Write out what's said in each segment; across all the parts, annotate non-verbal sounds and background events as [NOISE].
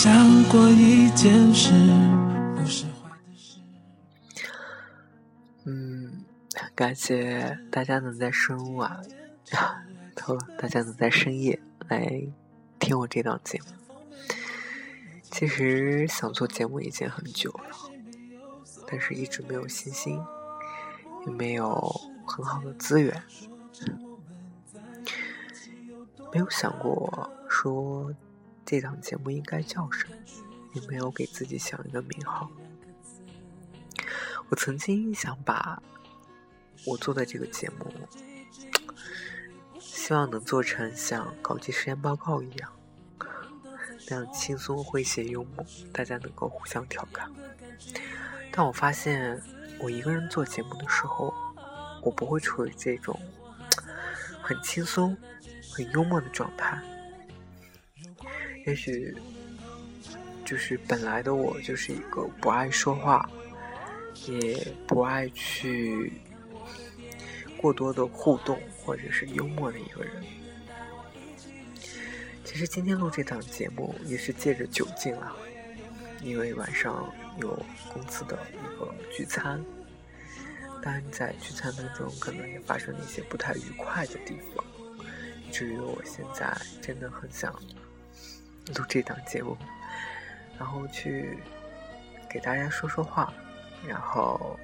想过一件事，不是坏的事。嗯，感谢大家能在深晚，[LAUGHS] 头大家能在深夜来听我这档节目。其实想做节目已经很久了，但是一直没有信心，也没有很好的资源，没有想过说这档节目应该叫什么，也没有给自己想一个名号。我曾经想把我做的这个节目，希望能做成像高级实验报告一样。那样轻松诙谐幽默，大家能够互相调侃。但我发现，我一个人做节目的时候，我不会处于这种很轻松、很幽默的状态。也许就是本来的我就是一个不爱说话，也不爱去过多的互动或者是幽默的一个人。其实今天录这档节目也是借着酒劲啊，因为晚上有公司的一个聚餐，当然在聚餐当中可能也发生了一些不太愉快的地方，以至于我现在真的很想录这档节目，然后去给大家说说话，然后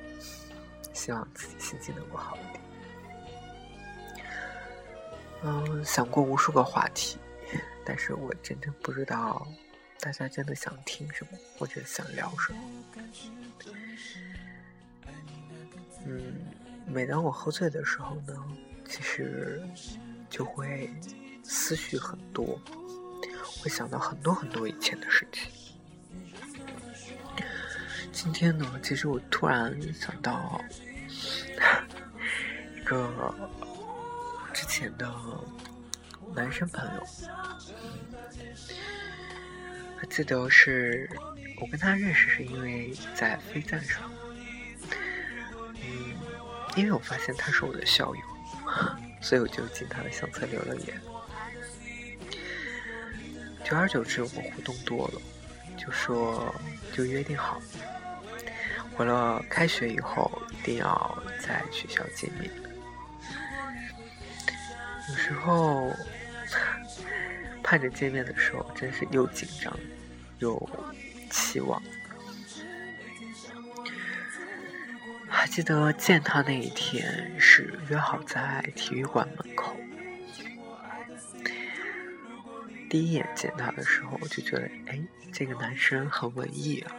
希望自己心情能够好一点。嗯，想过无数个话题。但是我真的不知道，大家真的想听什么，或者想聊什么。嗯，每当我喝醉的时候呢，其实就会思绪很多，会想到很多很多以前的事情。今天呢，其实我突然想到一个之前的。男生朋友，还记得是我跟他认识是因为在飞站上，嗯，因为我发现他是我的校友，所以我就进他的相册留了言。久而久之，我们互动多了，就说就约定好，回了开学以后一定要在学校见面。有时候。盼着见面的时候，真是又紧张又期望。还记得见他那一天是约好在体育馆门第一眼见他的时候，我就觉得，哎，这个男生很文艺啊，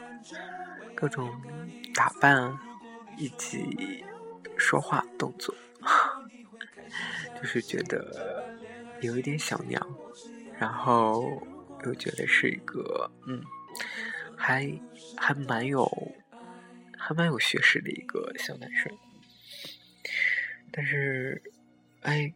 各种打扮以及说话动作，[LAUGHS] 就是觉得有一点小娘。然后又觉得是一个嗯，还还蛮有还蛮有学识的一个小男生，但是哎，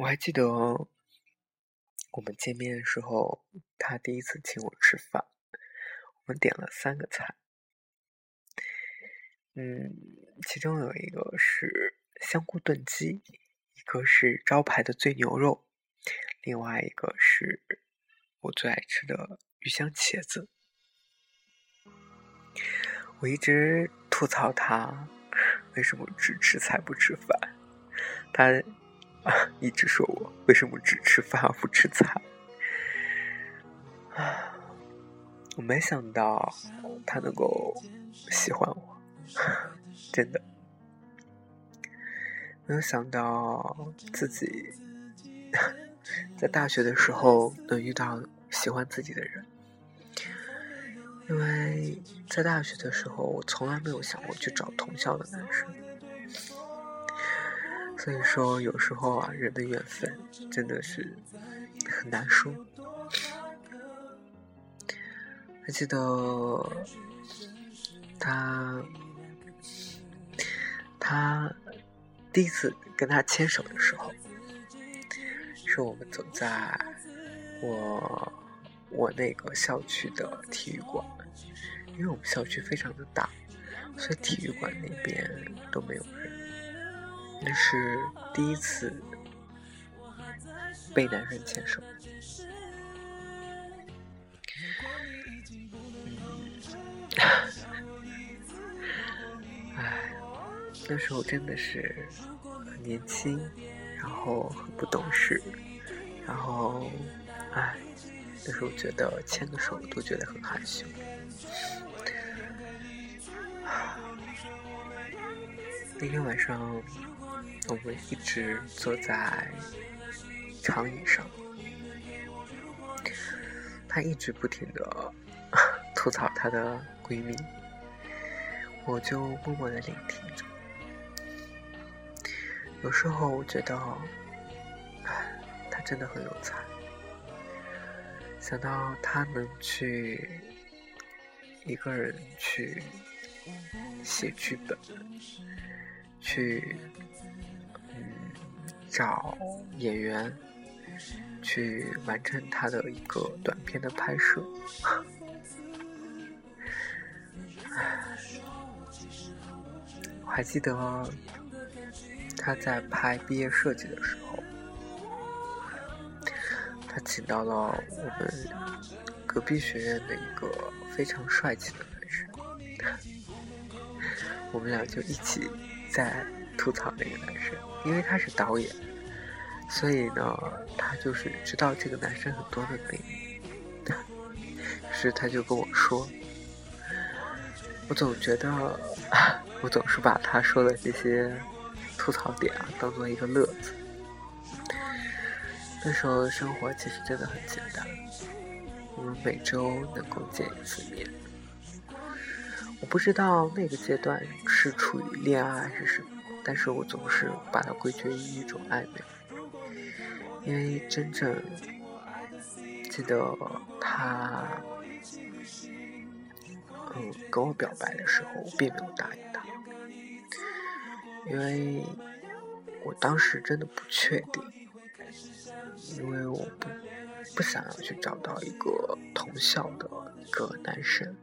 我还记得我们见面的时候，他第一次请我吃饭，我们点了三个菜，嗯，其中有一个是香菇炖鸡。一个是招牌的醉牛肉，另外一个是我最爱吃的鱼香茄子。我一直吐槽他为什么只吃菜不吃饭，他 [LAUGHS] 一直说我为什么只吃饭不吃菜。啊，我没想到他能够喜欢我，真的。没有想到自己在大学的时候能遇到喜欢自己的人，因为在大学的时候我从来没有想过去找同校的男生，所以说有时候啊，人的缘分真的是很难说。还记得他，他。第一次跟他牵手的时候，是我们走在我我那个校区的体育馆，因为我们校区非常的大，所以体育馆那边都没有人。那是第一次被男生牵手，嗯，唉，那时候真的是很年轻，然后很不懂事，然后，唉，那时候觉得牵个手都觉得很害羞。那天晚上。我们一直坐在长椅上，她一直不停的吐槽她的闺蜜，我就默默的聆听着。有时候我觉得，她真的很有才。想到她能去一个人去写剧本。去，嗯，找演员，去完成他的一个短片的拍摄。我还记得他在拍毕业设计的时候，他请到了我们隔壁学院的一个非常帅气的男生，我们俩就一起。在吐槽那个男生，因为他是导演，所以呢，他就是知道这个男生很多的内幕。于 [LAUGHS] 是他就跟我说：“我总觉得，[LAUGHS] 我总是把他说的这些吐槽点啊，当做一个乐子。那时候生活其实真的很简单，我们每周能够见一次面。”我不知道那个阶段是处于恋爱还是什么，但是我总是把它归结于一种暧昧，因为真正记得他，嗯，跟我表白的时候，我并没有答应他，因为我当时真的不确定，因为我不不想要去找到一个同校的一个男生。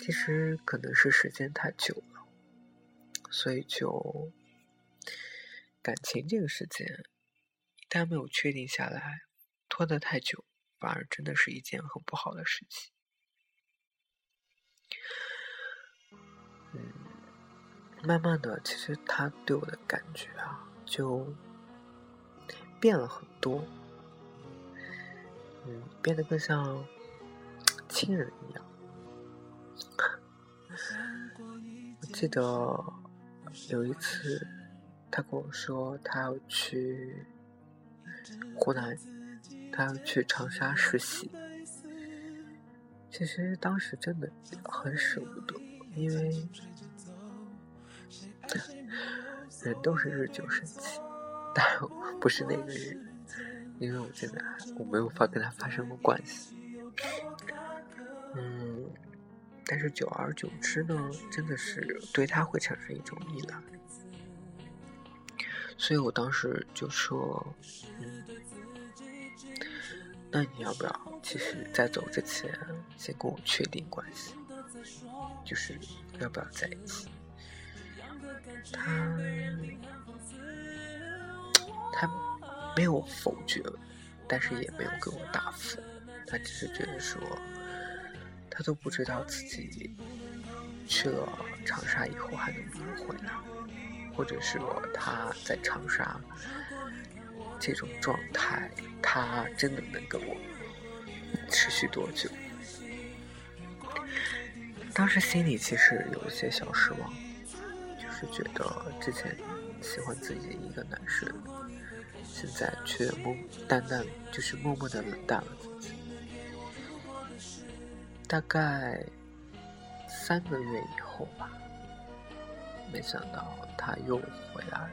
其实可能是时间太久了，所以就感情这个事件，一旦没有确定下来，拖得太久，反而真的是一件很不好的事情。嗯，慢慢的，其实他对我的感觉啊，就变了很多，嗯，变得更像亲人一样。记得有一次，他跟我说他要去湖南，他要去长沙实习。其实当时真的很舍不得，因为人都是日久生情，但不是那个人，因为我真的我没有法跟他发生过关系。嗯。但是久而久之呢，真的是对他会产生一种依赖，所以我当时就说：“嗯，那你要不要，其实，在走之前先跟我确定关系，就是要不要在一起？”他他没有否决，但是也没有给我答复，他只是觉得说。他都不知道自己去了长沙以后还能不能回来，或者是他在长沙这种状态，他真的能跟我持续多久？当时心里其实有一些小失望，就是觉得之前喜欢自己的一个男生，现在却默淡淡，就是默默的冷淡了自己。大概三个月以后吧，没想到他又回来了，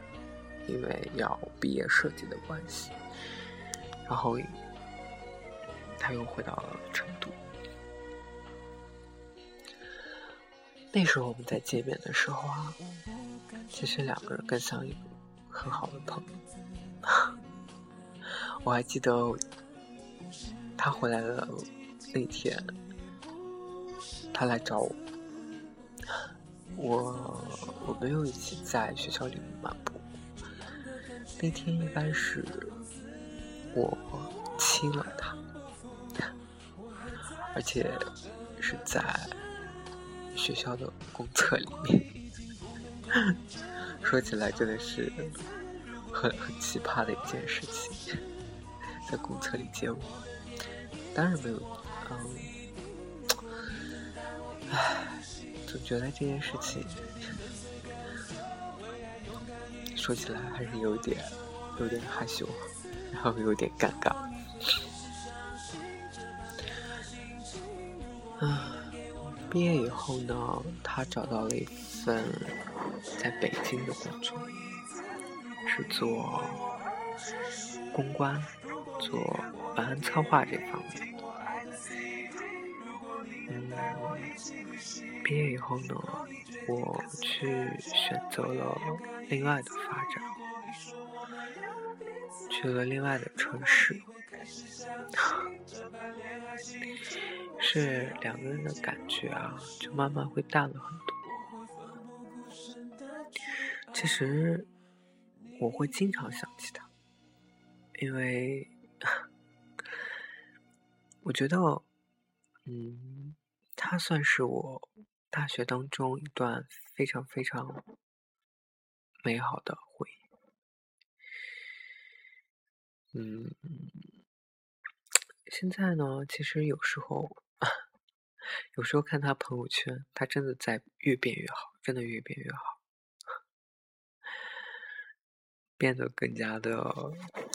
因为要毕业设计的关系，然后他又回到了成都。那时候我们在见面的时候啊，其实两个人更像一个很好的朋友。[LAUGHS] 我还记得他回来的那天。他来找我，我我没有一起在学校里漫步。那天应该是我亲了他，而且是在学校的公厕里面。[LAUGHS] 说起来真的是很很奇葩的一件事情，在公厕里接吻，当然没有，嗯，唉总觉得这件事情说起来还是有点有点害羞。然后有点尴尬。毕业以后呢，他找到了一份在北京的工作，是做公关、做文案策划这方面。嗯，毕业以后呢，我去选择了另外的发展。去了另外的城市，是两个人的感觉啊，就慢慢会淡了很多。其实我会经常想起他，因为 [LAUGHS] 我觉得，嗯，他算是我大学当中一段非常非常美好的回忆。嗯，现在呢，其实有时候，[LAUGHS] 有时候看他朋友圈，他真的在越变越好，真的越变越好，变得更加的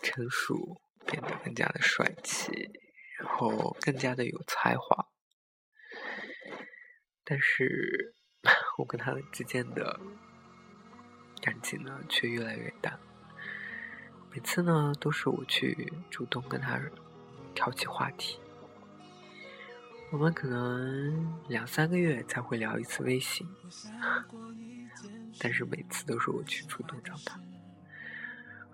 成熟，变得更加的帅气，然后更加的有才华。但是，[LAUGHS] 我跟他之间的感情呢，却越来越淡。每次呢，都是我去主动跟他挑起话题。我们可能两三个月才会聊一次微信，[LAUGHS] 但是每次都是我去主动找他，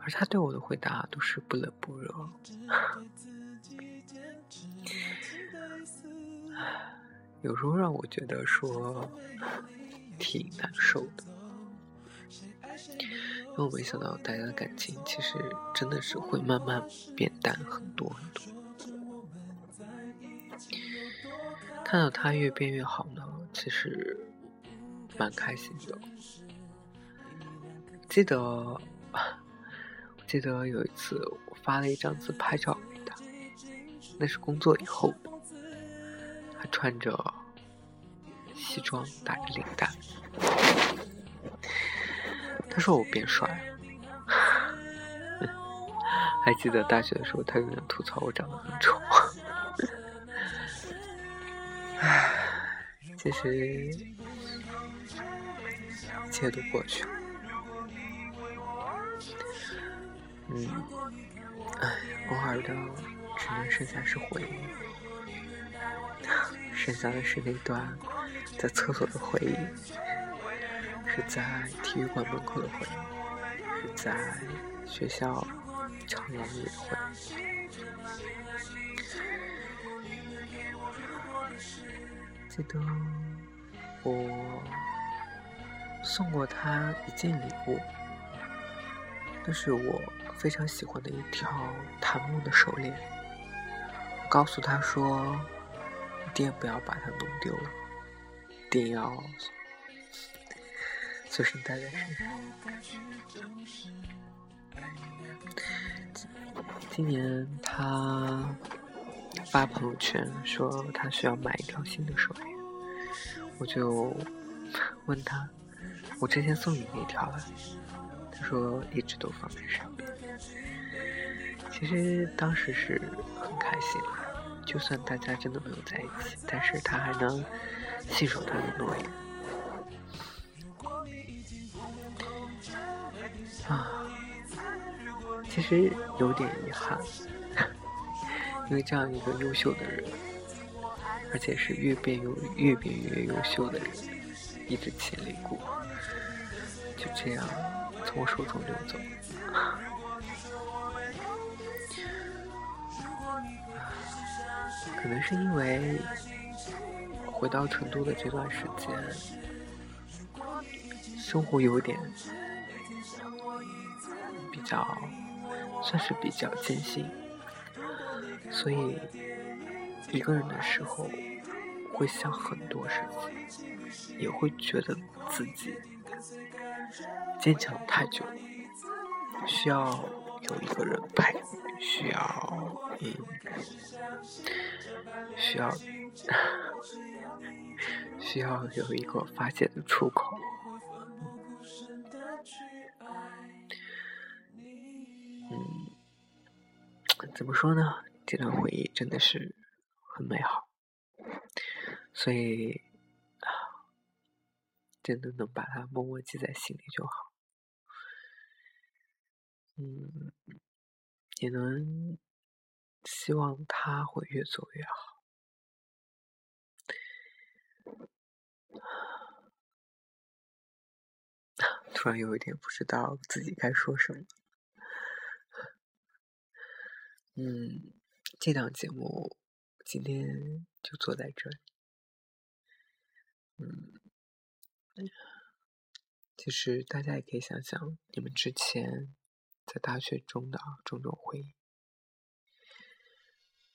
而他对我的回答都是不冷不热。[LAUGHS] 有时候让我觉得说挺难受的。因为我没想到大家的感情其实真的是会慢慢变淡很多很多。看到他越变越好呢，其实蛮开心的。记得，记得有一次我发了一张自拍照给他，那是工作以后他穿着西装，打着领带。他说我变帅了，[LAUGHS] 还记得大学的时候，他有人吐槽我长得很丑。唉，[SIGHS] 其实一切都过去了。嗯，唉，偶尔的只能剩下是回忆，剩下的是那段在厕所的回忆。是在体育馆门口的回忆，是在学校长廊里的回忆。记得我送过他一件礼物，那是我非常喜欢的一条檀木的手链。告诉他说，定不要把它弄丢了，一定要。随身带在身上。今年他发朋友圈说他需要买一条新的手链，我就问他：“我之前送你那条了？”他说一直都放在身边。其实当时是很开心，就算大家真的没有在一起，但是他还能信守他的诺言。啊，其实有点遗憾，因为这样一个优秀的人，而且是越变越越变越优秀的人，一直潜力股，就这样从我手中溜走。可能是因为回到成都的这段时间，生活有点。比较算是比较艰辛，所以一个人的时候会想很多事情，也会觉得自己坚强太久了，需要有一个人陪，需要嗯，需要需要有一个发泄的出口。嗯，怎么说呢？这段回忆真的是很美好，所以啊，真的能把它默默记在心里就好。嗯，也能希望他会越做越好。突然有一点不知道自己该说什么。嗯，这档节目今天就坐在这里。嗯，其实大家也可以想想你们之前在大学中的种种回忆，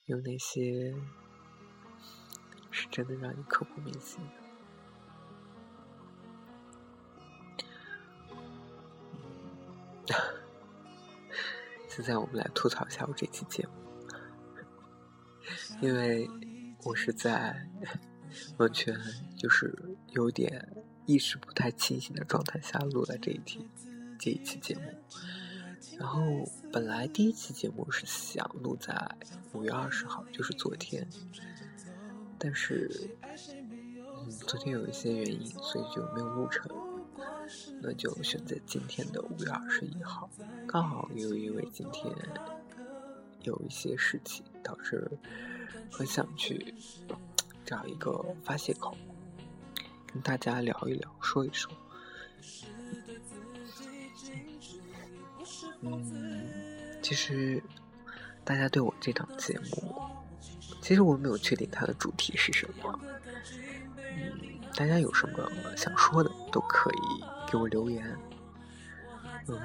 有哪些是真的让你刻骨铭心的？[LAUGHS] 现在我们来吐槽一下我这期节目，因为我是在完全就是有点意识不太清醒的状态下录的这一期这一期节目。然后本来第一期节目是想录在五月二十号，就是昨天，但是嗯，昨天有一些原因，所以就没有录成。那就选择今天的五月二十一号，刚好又因为今天有一些事情，导致很想去找一个发泄口，跟大家聊一聊，说一说。嗯，其实大家对我这档节目，其实我没有确定它的主题是什么。嗯，大家有什么想说的都可以。给我留言，嗯，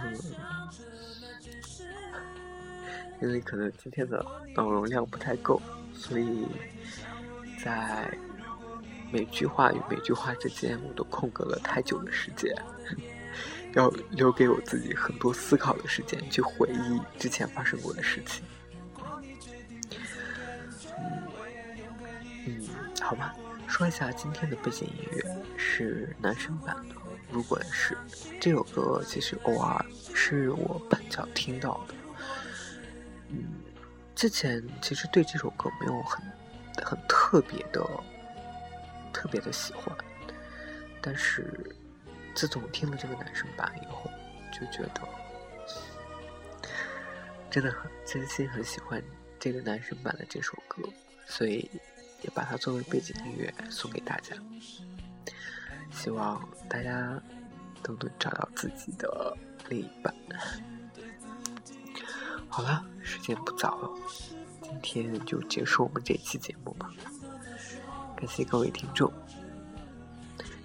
因为可能今天的脑容量不太够，所以在每句话与每句话之间，我都空格了太久的时间，要留给我自己很多思考的时间，去回忆之前发生过的事情。嗯，嗯，好吧，说一下今天的背景音乐是男生版的。如果是这首歌，其实偶尔是我碰巧听到的。嗯，之前其实对这首歌没有很很特别的特别的喜欢，但是自从听了这个男生版以后，就觉得真的很真心很喜欢这个男生版的这首歌，所以也把它作为背景音乐送给大家。希望大家都能找到自己的另一半。好了，时间不早了，今天就结束我们这期节目吧。感谢各位听众，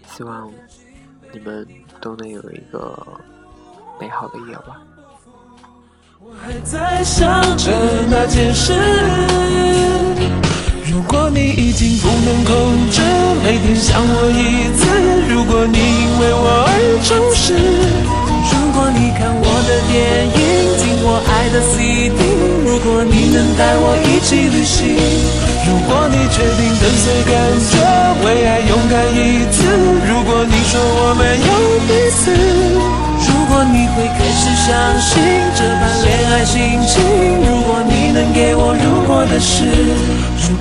希望你们都能有一个美好的夜晚。我还在想着那件事。如果你已经不能控制每天想我一次，如果你因为我而重视，如果你看我的电影，听我爱的 CD，如果你能带我一起旅行，如果你决定跟随感觉，为爱勇敢一次，如果你说我们有彼此，如果你会开始相信这般恋爱心情，如果你能给我如果的事。